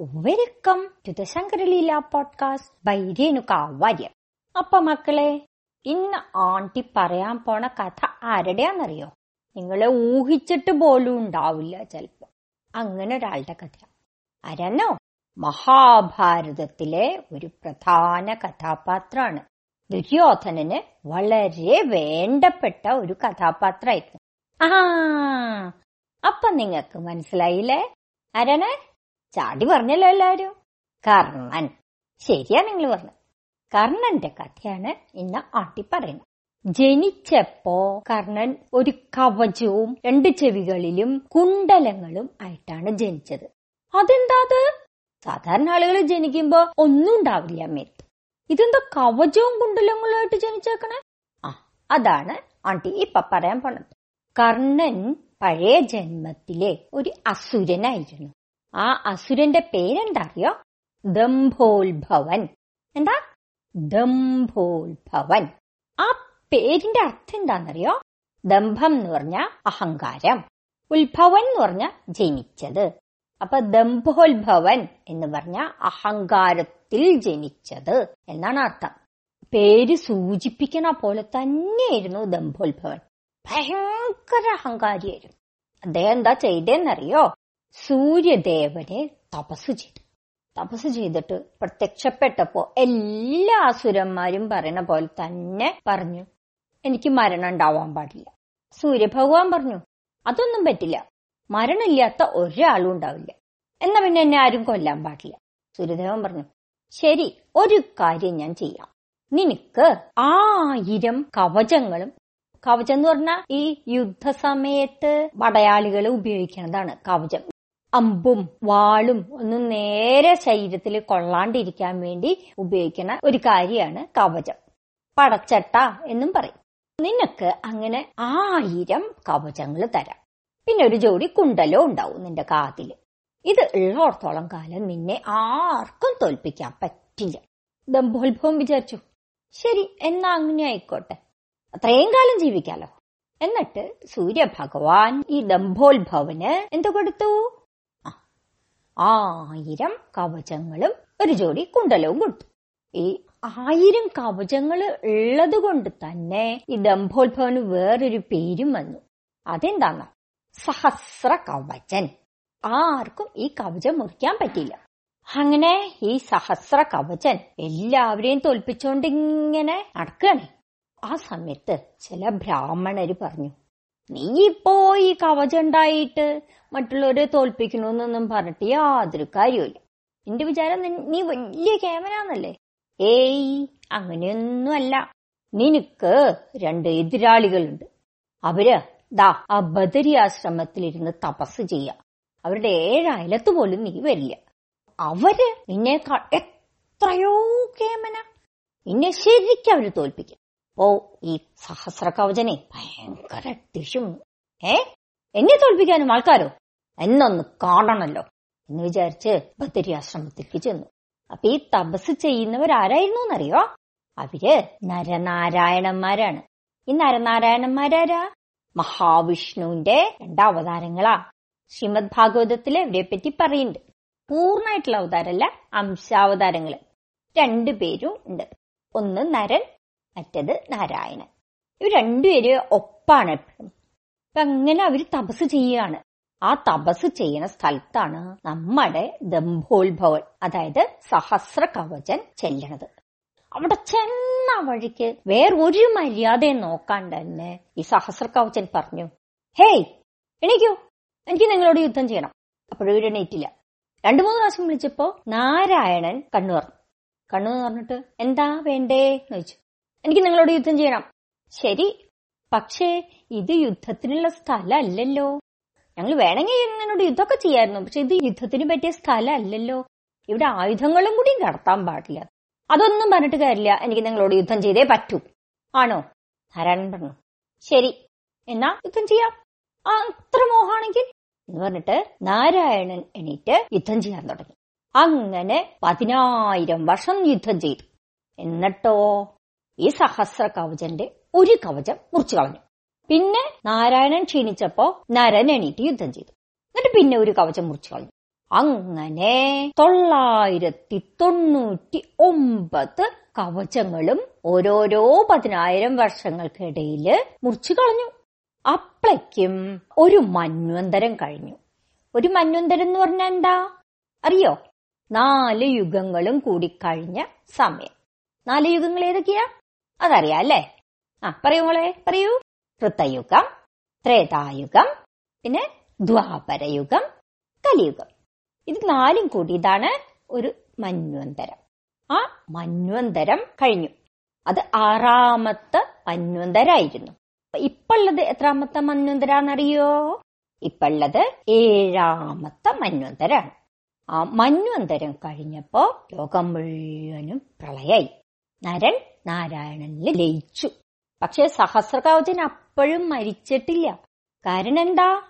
Welcome to the Shankaraleela podcast by Renuka Warrier അപ്പൊ മക്കളെ ഇന്ന് ആണ്ടി പറയാൻ പോണ കഥ ആരുടെയാന്നറിയോ നിങ്ങളെ ഊഹിച്ചിട്ട് പോലും ഉണ്ടാവില്ല ചിലപ്പോ. അങ്ങനെ ഒരാളുടെ കഥ ആരെന്നോ? മഹാഭാരതത്തിലെ ഒരു പ്രധാന കഥാപാത്രമാണ്. ദുര്യോധനന് വളരെ വേണ്ടപ്പെട്ട ഒരു കഥാപാത്രമായിരുന്നു. ആ അപ്പൊ നിങ്ങക്ക് മനസ്സിലായില്ലേ? ആരാണ്? ചാടി പറഞ്ഞല്ലോ എല്ലാവരും കർണൻ. ശരിയാ നിങ്ങൾ പറഞ്ഞു കർണന്റെ കഥയാണ് ഇന്ന് ആട്ടി പറയുന്നത്. ജനിച്ചപ്പോ കർണൻ ഒരു കവചവും രണ്ട് ചെവികളിലും കുണ്ടലങ്ങളും ആയിട്ടാണ് ജനിച്ചത്. അതെന്താ അത്? സാധാരണ ആളുകൾ ജനിക്കുമ്പോ ഒന്നും ഉണ്ടാവില്ല മേത്ത് ഇതെന്താ കവചവും കുണ്ടലങ്ങളുമായിട്ട് ജനിച്ചേക്കണേ? ആ അതാണ് ആണ്ടി ഇപ്പൊ പറയാൻ പോണത്. കർണൻ പഴയ ജന്മത്തിലെ ഒരു അസുരനായിരുന്നു. ആ അസുരന്റെ പേരെന്താ അറിയോ ദംഭോത്ഭവൻ എന്താ? ദംഭോത്ഭവൻ ആ പേരിന്റെ അർത്ഥം എന്താണെന്നറിയോ? ദംഭം എന്ന് പറഞ്ഞ അഹങ്കാരം. ഉത്ഭവൻ എന്ന് പറഞ്ഞ ജനിച്ചത്. അപ്പൊ ദംഭോത്ഭവൻ എന്ന് പറഞ്ഞ അഹങ്കാരത്തിൽ ജനിച്ചത് എന്നാണ് അർത്ഥം. പേര് സൂചിപ്പിക്കണ പോലെ തന്നെയായിരുന്നു ദംഭോത്ഭവൻ ഭയങ്കര അഹങ്കാരിയായിരുന്നു. അദ്ദേഹം എന്താ ചെയ്തേന്നറിയോ? സൂര്യദേവനെ തപസ് ചെയ്തു. തപസ് ചെയ്തിട്ട് പ്രത്യക്ഷപ്പെട്ടപ്പോ എല്ലാ അസുരന്മാരും പറയണ പോലെ തന്നെ പറഞ്ഞു എനിക്ക് മരണം ഉണ്ടാവാൻ പാടില്ല. സൂര്യഭഗവാൻ പറഞ്ഞു അതൊന്നും പറ്റില്ല. മരണമില്ലാത്ത ഒരാളും ഉണ്ടാവില്ല. എന്നാ പിന്നെ എന്നെ ആരും കൊല്ലാൻ പാടില്ല. സൂര്യദേവൻ പറഞ്ഞു ശരി ഒരു കാര്യം ഞാൻ ചെയ്യാം. നിനക്ക് ആയിരം കവചങ്ങളും കവചം എന്ന് പറഞ്ഞാൽ ഈ യുദ്ധസമയത്ത് പടയാളികൾ ഉപയോഗിക്കുന്നതാണ് കവചം. അമ്പും വാളും ഒന്നും നേരെ ശരീരത്തിൽ കൊള്ളാണ്ടിരിക്കാൻ വേണ്ടി ഉപയോഗിക്കുന്ന ഒരു കാര്യമാണ് കവചം. പടച്ചട്ട എന്നും പറയും. നിനക്ക് അങ്ങനെ ആയിരം കവചങ്ങൾ തരാം. പിന്നെ ഒരു ജോഡി കുണ്ടലോ ഉണ്ടാവും നിന്റെ കാതിൽ. ഇത് ഉള്ളോടത്തോളം കാലം നിന്നെ ആർക്കും തോൽപ്പിക്കാൻ പറ്റില്ല. ദമ്പോത്ഭവം വിചാരിച്ചു? ശരി എന്നാ അങ്ങനെ ആയിക്കോട്ടെ. അത്രയും കാലം ജീവിക്കാലോ. എന്നിട്ട് സൂര്യഭഗവാൻ ഈ ദംഭോത്ഭവന് എന്തു കൊടുത്തു? ആയിരം കവചങ്ങളും ഒരു ജോഡി കുണ്ടലവും കൊടുത്തു. ഈ ആയിരം കവചങ്ങൾ ഉള്ളത് കൊണ്ട് തന്നെ ഈ ദംഭോത്ഭവന് വേറൊരു പേരും വന്നു. അതെന്താന്ന സഹസ്ര കവചൻ. ആർക്കും ഈ കവചം മുറിക്കാൻ പറ്റില്ല. അങ്ങനെ ഈ സഹസ്ര കവചൻ എല്ലാവരെയും തോൽപ്പിച്ചോണ്ടിങ്ങനെ നടക്കുകയാണ്. ആ സമയത്ത് ചില ബ്രാഹ്മണര് പറഞ്ഞു നീ ഇപ്പോ ഈ കവചുണ്ടായിട്ട് മറ്റുള്ളവരെ തോൽപ്പിക്കണമെന്നൊന്നും പറഞ്ഞിട്ട് യാതൊരു കാര്യമില്ല എന്റെ വിചാരം നീ വലിയ കേമനാന്നല്ലേ? ഏയ് അങ്ങനെയൊന്നുമല്ല. നിനക്ക് രണ്ട് എതിരാളികളുണ്ട്. അവർ ദാ ആ ബദരി ആശ്രമത്തിലിരുന്ന് തപസ് ചെയ്യ. അവരുടെ ഏഴയലത്ത് പോലും നീ വരില്ല. അവർ നിന്നെ എത്രയോ കേമന. നിന്നെ ശരിക്കും അവർ തോൽപ്പിക്കും. ഓ ഈ സഹസ്ര കവചനെ ഭയങ്കര ടിഷും ഏ? എന്നെ തോൽപ്പിക്കാനും ആൾക്കാരോ? എന്നൊന്ന് കാണണല്ലോ എന്ന് വിചാരിച്ച് ബദരി ആശ്രമത്തിലേക്ക് ചെന്നു. അപ്പൊ ഈ തപസ് ചെയ്യുന്നവരാരായിരുന്നു എന്നറിയോ അവർ നരനാരായണന്മാരാണ്. ഈ നരനാരായണന്മാരാരാ? മഹാവിഷ്ണുവിന്റെ രണ്ടാവതാരങ്ങളാ. ശ്രീമദ് ഭാഗവതത്തിൽ ഇവരെ പറ്റി പറയുന്നുണ്ട്. പൂർണമായിട്ടുള്ള അവതാരമല്ല അംശാവതാരങ്ങൾ. രണ്ടുപേരും ഉണ്ട്. ഒന്ന് നരൻ മറ്റത് നാരായണൻ. ഇവർ രണ്ടുപേരും ഒപ്പാണ് എപ്പോഴും. അപ്പൊ അങ്ങനെ അവർ തപസ് ചെയ്യുകയാണ്. ആ തപസ് ചെയ്യുന്ന സ്ഥലത്താണ് നമ്മുടെ ദംഭോത്ഭവൻ അതായത് സഹസ്ര കവചൻ ചെല്ലണത് അവിടെ ചെന്ന വഴിക്ക് വേറൊരു മര്യാദയും നോക്കാണ്ട് തന്നെ ഈ സഹസ്ര കവചൻ പറഞ്ഞു ഹേയ് എണീക്കൂ. എനിക്ക് നിങ്ങളോട് യുദ്ധം ചെയ്യണം. അപ്പോഴും ഇവരെണീറ്റില്ല രണ്ടു മൂന്ന് പ്രാവശ്യം വിളിച്ചപ്പോ നാരായണൻ കണ്ണു പറഞ്ഞു കണ്ണു പറഞ്ഞിട്ട് എന്താ വേണ്ടേ? എന്ന് ചോദിച്ചു. എനിക്ക് നിങ്ങളോട് യുദ്ധം ചെയ്യണം. ശരി. പക്ഷേ ഇത് യുദ്ധത്തിനുള്ള സ്ഥലമല്ലല്ലോ. ഞങ്ങൾ വേണമെങ്കിൽ നിന്നോട് യുദ്ധമൊക്കെ ചെയ്യായിരുന്നു. പക്ഷെ ഇത് യുദ്ധത്തിന് പറ്റിയ സ്ഥലമല്ലല്ലോ. ഇവിടെ ആയുധങ്ങളും കൂടി കടത്താൻ പാടില്ല. അതൊന്നും പറഞ്ഞിട്ട് കാര്യമില്ല. എനിക്ക് നിങ്ങളോട് യുദ്ധം ചെയ്തേ പറ്റൂ. ആണോ? നാരായണൻ പറഞ്ഞു. ശരി. എന്നാ യുദ്ധം ചെയ്യാം. ആ അത്ര മോഹാണെങ്കിൽ എന്ന് പറഞ്ഞിട്ട് നാരായണൻ എണീറ്റ് യുദ്ധം ചെയ്യാൻ തുടങ്ങി. അങ്ങനെ പതിനായിരം വർഷം യുദ്ധം ചെയ്തു. എന്നിട്ടോ? ഈ സഹസ്ര കവചന്റെ ഒരു കവചം മുറിച്ചു കളഞ്ഞു. പിന്നെ നാരായണൻ ക്ഷീണിച്ചപ്പോ നരൻ എണീറ്റ് യുദ്ധം ചെയ്തു. എന്നിട്ട് പിന്നെ ഒരു കവചം മുറിച്ചു കളഞ്ഞു. അങ്ങനെ തൊള്ളായിരത്തി തൊണ്ണൂറ്റി ഒമ്പത് കവചങ്ങളും ഓരോരോ പതിനായിരം വർഷങ്ങൾക്കിടയിൽ മുറിച്ചു കളഞ്ഞു. അപ്പളയ്ക്കും ഒരു മന്വന്തരം കഴിഞ്ഞു. ഒരു മന്വന്തരം എന്ന് പറഞ്ഞാൽ എന്താ? അറിയോ? നാല് യുഗങ്ങളും കൂടി കഴിഞ്ഞ സമയം. നാല് യുഗങ്ങൾ ഏതൊക്കെയാ? അതറിയാം അല്ലേ ആ പറയൂ മോളെ പറയൂ. കൃത്തയുഗം ത്രേതായുഗം പിന്നെ ദ്വാപരയുഗം കലിയുഗം. ഇത് നാലും കൂടി ഇതാണ് ഒരു മന്വന്തരം. ആ മന്വന്തരം കഴിഞ്ഞു. അത് ആറാമത്തെ മന്വന്തരായിരുന്നു. ഇപ്പുള്ളത് എത്രാമത്തെ മന്വന്തരാന്നറിയോ? ഇപ്പുള്ളത് ഏഴാമത്തെ മന്വന്തരാണ്. ആ മന്വന്തരം കഴിഞ്ഞപ്പോ ലോകം മുഴുവനും പ്രളയായി. നരൻ നാരായണനിൽ ലയിച്ചു. പക്ഷെ സഹസ്രകവചൻ അപ്പോഴും മരിച്ചിട്ടില്ല. കാരണം എന്താ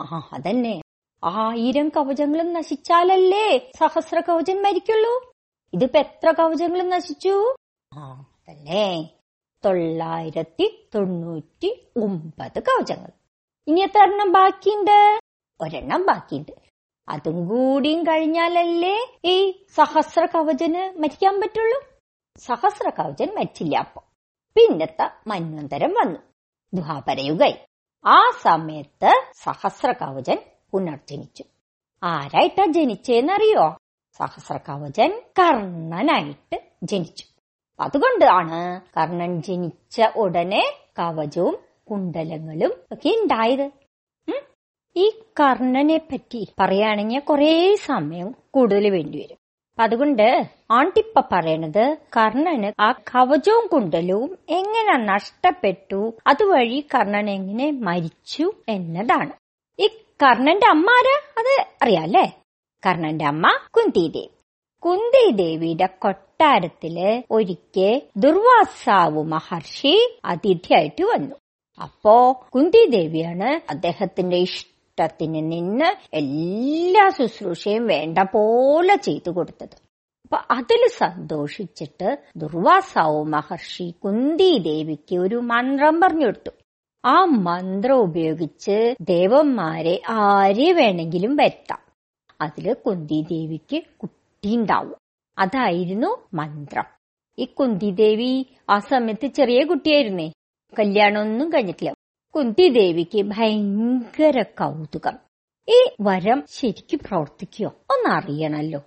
ആ അതന്നെ. ആയിരം കവചങ്ങളും നശിച്ചാലല്ലേ സഹസ്ര കവചൻ മരിക്കുള്ളൂ? ഇതിപ്പോ എത്ര കവചങ്ങളും നശിച്ചു? ആ അതല്ലേ തൊള്ളായിരത്തി തൊണ്ണൂറ്റി ഒമ്പത് കവചങ്ങൾ. ഇനി എത്ര എണ്ണം ബാക്കിയുണ്ട്? ഒരെണ്ണം ബാക്കിയുണ്ട്. അതും കൂടിയും കഴിഞ്ഞാലല്ലേ ഈ സഹസ്ര കവചന് മരിക്കാൻ പറ്റുള്ളൂ? സഹസ്ര കവചൻ മരിച്ചില്ല അപ്പൊ. പിന്നത്തെ മന്വന്തരം വന്നു. ദ്വാപരയുഗായി ആ സമയത്ത് സഹസ്രകവചൻ പുനർജനിച്ചു. ആരായിട്ടാ ജനിച്ചേന്നറിയോ? സഹസ്ര കവചൻ കർണനായിട്ട് ജനിച്ചു. അതുകൊണ്ടാണ് കർണൻ ജനിച്ച ഉടനെ കവചവും കുണ്ടലങ്ങളും ഒക്കെ ഉണ്ടായത്. ഈ കർണനെ പറ്റി പറയുകയാണെങ്കിൽ കുറേ സമയം കൂടുതൽ വേണ്ടിവരും. അപ്പൊ അതുകൊണ്ട് ആണ്ടിപ്പ പറയണത് കർണന് ആ കവചവും കുണ്ടലവും എങ്ങനെ നഷ്ടപ്പെട്ടു? അതുവഴി കർണൻ എങ്ങനെ മരിച്ചു എന്നതാണ്. ഈ കർണന്റെ അമ്മ ആരാ? അത് അറിയാല്ലേ? കർണന്റെ അമ്മ കുന്തിദേവി. കുന്തിദേവിയുടെ കൊട്ടാരത്തിൽ ഒരിക്കെ ദുർവാസാവു മഹർഷി അതിഥിയായിട്ട് വന്നു. അപ്പോ കുന്തിദേവിയാണ് അദ്ദേഹത്തിന്റെ ഇഷ്ടത്തിന് നിന്ന് എല്ലാ ശുശ്രൂഷയും വേണ്ട പോലെ ചെയ്തു കൊടുത്തത്. അപ്പൊ അതിൽ സന്തോഷിച്ചിട്ട് ദുർവാസാവ് മഹർഷി കുന്തി ദേവിക്ക് ഒരു മന്ത്രം പറഞ്ഞു കൊടുത്തു. ആ മന്ത്രം ഉപയോഗിച്ച് ദേവന്മാരെ ആരെ വേണമെങ്കിലും വരുത്താം. അതിൽ കുന്തിദേവിക്ക് കുട്ടിയുണ്ടാവും അതായിരുന്നു മന്ത്രം. ഈ കുന്തി ദേവി ആ സമയത്ത് ചെറിയ കുട്ടിയായിരുന്നേ. കല്യാണമൊന്നും കഴിഞ്ഞിട്ടില്ല. കുന്തിദേവിക്ക് ഭയങ്കര കൗതുകം. ഈ വരം ശരിക്കും പ്രവർത്തിക്കോ? ഒന്നറിയണല്ലോ.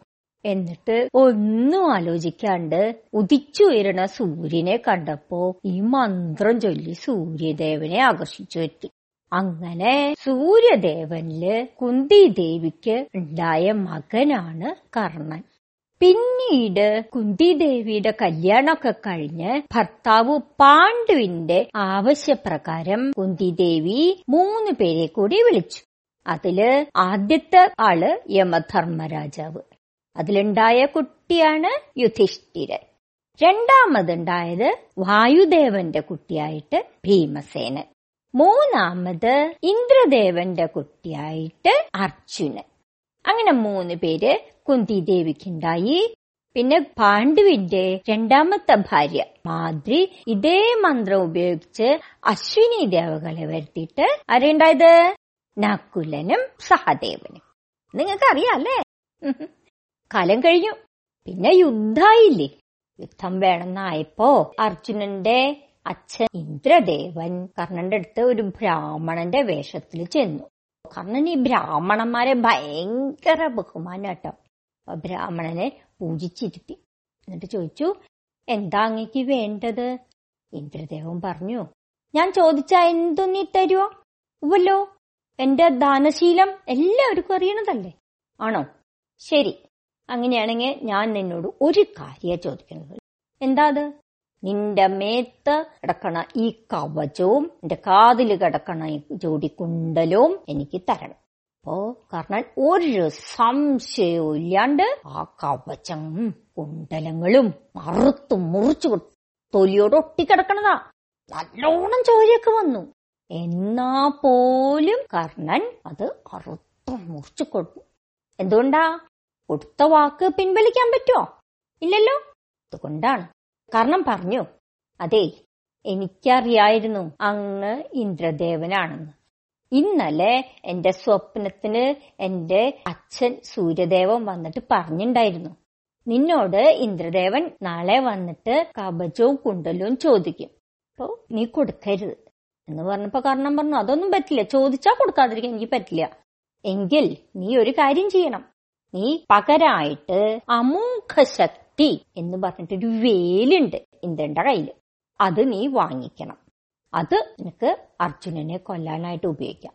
എന്നിട്ട് ഒന്നും ആലോചിക്കാണ്ട് ഉദിച്ചുയരണ സൂര്യനെ കണ്ടപ്പോ ഈ മന്ത്രം ചൊല്ലി സൂര്യദേവനെ ആകർഷിച്ചു എത്തി അങ്ങനെ സൂര്യദേവനിൽ കുന്തി ദേവിക്ക് ഉണ്ടായ മകനാണ് കർണൻ. പിന്നീട് കുന്തിദേവിയുടെ കല്യാണമൊക്കെ കഴിഞ്ഞ് ഭർത്താവ് പാണ്ഡുവിന്റെ ആവശ്യപ്രകാരം കുന്തിദേവി മൂന്ന് പേരെ കൂടി വിളിച്ചു. അതിൽ ആദ്യത്തെ ആൾ യമധർമ്മരാജാവ്. അതിലുണ്ടായ കുട്ടിയാണ് യുധിഷ്ഠിരൻ. രണ്ടാമതുണ്ടായത് വായുദേവന്റെ കുട്ടിയായിട്ട് ഭീമസേനൻ. മൂന്നാമത് ഇന്ദ്രദേവന്റെ കുട്ടിയായിട്ട് അർജുനൻ. അങ്ങനെ മൂന്ന് പേര് കുന്തിദേവിക്കുണ്ടായി. പിന്നെ പാണ്ഡുവിന്റെ രണ്ടാമത്തെ ഭാര്യ മാദ്രി ഇതേ മന്ത്രം ഉപയോഗിച്ച് അശ്വിനി ദേവകളെ വരുത്തിയിട്ട് ആരുണ്ടായത് നക്കുലനും സഹദേവനും. നിങ്ങൾക്ക് അറിയാല്ലേ കാലം കഴിഞ്ഞു. പിന്നെ യുദ്ധായില്ലേ? യുദ്ധം വേണമെന്നായപ്പോ അർജുനന്റെ അച്ഛൻ ഇന്ദ്രദേവൻ കർണന്റെ അടുത്ത് ഒരു ബ്രാഹ്മണന്റെ വേഷത്തിൽ ചെന്നു. കർണൻ ഈ ബ്രാഹ്മണന്മാരെ ഭയങ്കര ബഹുമാനം അപ്പൊ ബ്രാഹ്മണനെ പൂജിച്ചിരുത്തി. എന്നിട്ട് ചോദിച്ചു എന്താ അങ്ങക്ക് വേണ്ടത്? ഇന്ദ്രദേവൻ പറഞ്ഞു ഞാൻ ചോദിച്ചാ എന്തും നീ തരുവോ? ഉവല്ലോ എന്റെ ദാനശീലം എല്ലാവർക്കും അറിയണതല്ലേ? ആണോ? ശരി അങ്ങനെയാണെങ്കിൽ ഞാൻ നിന്നോട് ഒരു കാര്യ ചോദിക്കുന്നത്. എന്താ അത്? നിന്റെ മേത്ത് കിടക്കണ ഈ കവചവും എന്റെ കാതിൽ കിടക്കണ ഈ ജോഡി കുണ്ടലവും എനിക്ക് തരണം. അപ്പോ കർണൻ ഒരു സംശയവും ഇല്ലാണ്ട് ആ കവചം കുണ്ടലങ്ങളും മറുത്തു മുറിച്ചു തൊലിയോട് ഒട്ടിക്കിടക്കണതാ. നല്ലോണം ചോരയൊക്കെ വന്നു. എന്നാ പോലും കർണൻ അത് അറുത്തു മുറിച്ചു കൊടുത്തു. എന്തുകൊണ്ടാ? കൊടുത്ത വാക്ക് പിൻവലിക്കാൻ പറ്റുമോ ഇല്ലല്ലോ? അതുകൊണ്ടാണ്. കാരണം പറഞ്ഞു അതെ എനിക്കറിയായിരുന്നു അങ്ങ് ഇന്ദ്രദേവനാണെന്ന്. ഇന്നലെ എന്റെ സ്വപ്നത്തിന് എന്റെ അച്ഛൻ സൂര്യദേവൻ വന്നിട്ട് പറഞ്ഞിണ്ടായിരുന്നു. നിന്നോട് ഇന്ദ്രദേവൻ നാളെ വന്നിട്ട് കബജവും കുണ്ടലും ചോദിക്കും. അപ്പോ നീ കൊടുക്കരുത്. എന്ന് പറഞ്ഞപ്പോ കാരണം പറഞ്ഞു അതൊന്നും പറ്റില്ല ചോദിച്ചാ കൊടുക്കാതിരിക്കാൻ എനിക്ക് പറ്റില്ല. എങ്കിൽ നീ ഒരു കാര്യം ചെയ്യണം. നീ പകരായിട്ട് അമൂഖ ശക്തി എന്ന് പറഞ്ഞിട്ടൊരു വേലുണ്ട് ഇന്ദ്രന്റെ കയ്യിൽ. അത് നീ വാങ്ങിക്കണം. അത് നിനക്ക് അർജുനനെ കൊല്ലാനായിട്ട് ഉപയോഗിക്കാം.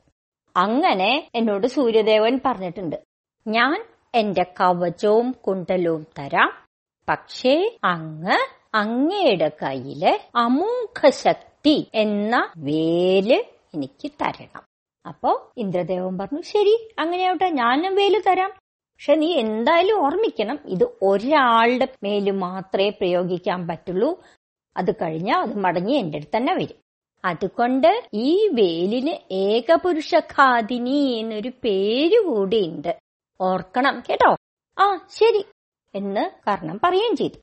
അങ്ങനെ എന്നോട് സൂര്യദേവൻ പറഞ്ഞിട്ടുണ്ട് ഞാൻ എന്റെ കവചവും കുണ്ടലവും തരാം. പക്ഷേ അങ്ങ് അങ്ങയുടെ കയ്യിൽ അമൂഖ ശക്തി എന്ന വേൽ എനിക്ക് തരണം. അപ്പോ ഇന്ദ്രദേവൻ പറഞ്ഞു ശരി അങ്ങനെയാവട്ടെ ഞാനും വേൽ തരാം. പക്ഷെ നീ എന്തായാലും ഓർമ്മിക്കണം ഇത് ഒരാളുടെ മേൽ മാത്രമേ പ്രയോഗിക്കാൻ പറ്റുള്ളൂ. അത് കഴിഞ്ഞാൽ അത് മടങ്ങി എന്റെ അടുത്ത് തന്നെ വരും. അതുകൊണ്ട് ഈ വേലിന് ഏകപുരുഷഖാദിനി എന്നൊരു പേര് ഉണ്ട് ഓർക്കണം കേട്ടോ? ആ ശരി. എന്ന് കർണൻ പറയുകയും ചെയ്തു.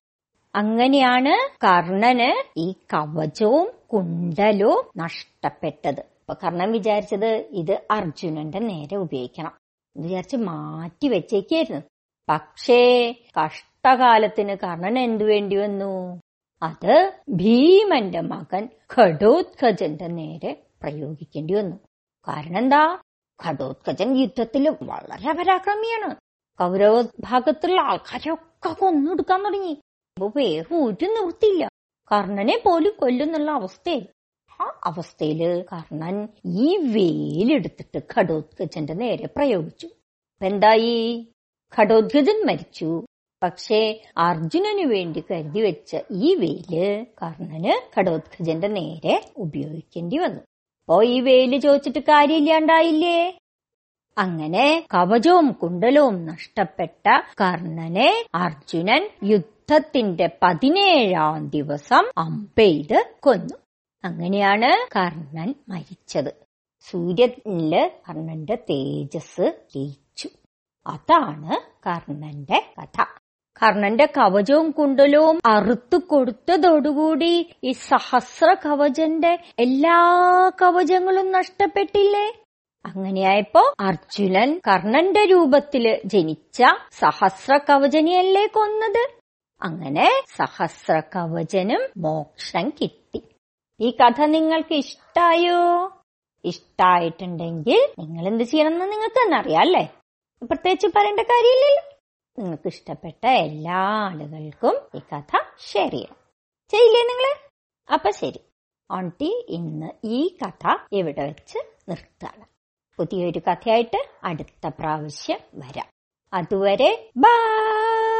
അങ്ങനെയാണ് കർണന് ഈ കവചവും കുണ്ടലവും നഷ്ടപ്പെട്ടത്. അപ്പൊ കർണൻ വിചാരിച്ചത് ഇത് അർജുനന്റെ നേരെ ഉപയോഗിക്കണം വിചാരിച്ച് മാറ്റി വെച്ചേക്കായിരുന്നു. പക്ഷേ കഷ്ടകാലത്തിന് കർണൻ എന്തു വേണ്ടി വന്നു? അത് ഭീമന്റെ മകൻ ഘടോത്കജന്റെ നേരെ പ്രയോഗിക്കേണ്ടി വന്നു. കാരണം എന്താ? ഘടോത്കജൻ യുദ്ധത്തിൽ വളരെ പരാക്രമിയാണ് കൗരവ ഭാഗത്തുള്ള ആൾക്കാരെയൊക്കെ കൊന്നെടുക്കാൻ തുടങ്ങി. വേറെ ഒരു നിവൃത്തിയില്ല. കർണനെ പോലും കൊല്ലുന്നുള്ള അവസ്ഥയിൽ ആ അവസ്ഥയിൽ കർണൻ ഈ വേലെടുത്തിട്ട് ഘടോത്കജന്റെ നേരെ പ്രയോഗിച്ചു. എന്തായി? ഘടോത്കജൻ മരിച്ചു. പക്ഷേ അർജുനന് വേണ്ടി കരുതി വെച്ച ഈ വെയിൽ കർണന് ഘടോത്കജന്റെ നേരെ ഉപയോഗിക്കേണ്ടി വന്നു. അപ്പോ ഈ വെയിൽ ചോദിച്ചിട്ട് കാര്യമില്ലാണ്ടായില്ലേ? അങ്ങനെ കവചവും കുണ്ടലവും നഷ്ടപ്പെട്ട കർണനെ അർജുനൻ യുദ്ധത്തിന്റെ പതിനേഴാം ദിവസം അമ്പെയ്ത് കൊന്നു. അങ്ങനെയാണ് കർണൻ മരിച്ചത്. സൂര്യനിൽ കർണന്റെ തേജസ് ലയിച്ചു. അതാണ് കർണന്റെ കഥ. കർണന്റെ കവചവും കുണ്ടലവും അറുത്തു കൊടുത്തതോടുകൂടി ഈ സഹസ്ര കവചന്റെ എല്ലാ കവചങ്ങളും നഷ്ടപ്പെട്ടില്ലേ? അങ്ങനെയായപ്പോ അർജുനൻ കർണന്റെ രൂപത്തിൽ ജനിച്ച സഹസ്ര കവചനിയല്ലേ കൊന്നത്? അങ്ങനെ സഹസ്ര കവചനും മോക്ഷം കിട്ടി. ഈ കഥ നിങ്ങൾക്ക് ഇഷ്ടായോ? ഇഷ്ടായിട്ടുണ്ടെങ്കിൽ നിങ്ങൾ എന്ത് ചെയ്യണമെന്ന് നിങ്ങൾക്ക് തന്നെ അറിയാം അല്ലേ? പ്രത്യേകിച്ച് പറയേണ്ട കാര്യമില്ലല്ലോ. നിങ്ങൾക്ക് ഇഷ്ടപ്പെട്ട എല്ലാ ആളുകൾക്കും ഈ കഥ ഷെയർ ചെയ്യാം. ചെയ്യില്ലേ നിങ്ങൾ അപ്പൊ ശരി. ഓൺട്ടി ഇന്ന് ഈ കഥ ഇവിടെ വെച്ച് നിർത്താണ് പുതിയൊരു കഥയായിട്ട് അടുത്ത പ്രാവശ്യം വരാം. അതുവരെ ബൈ!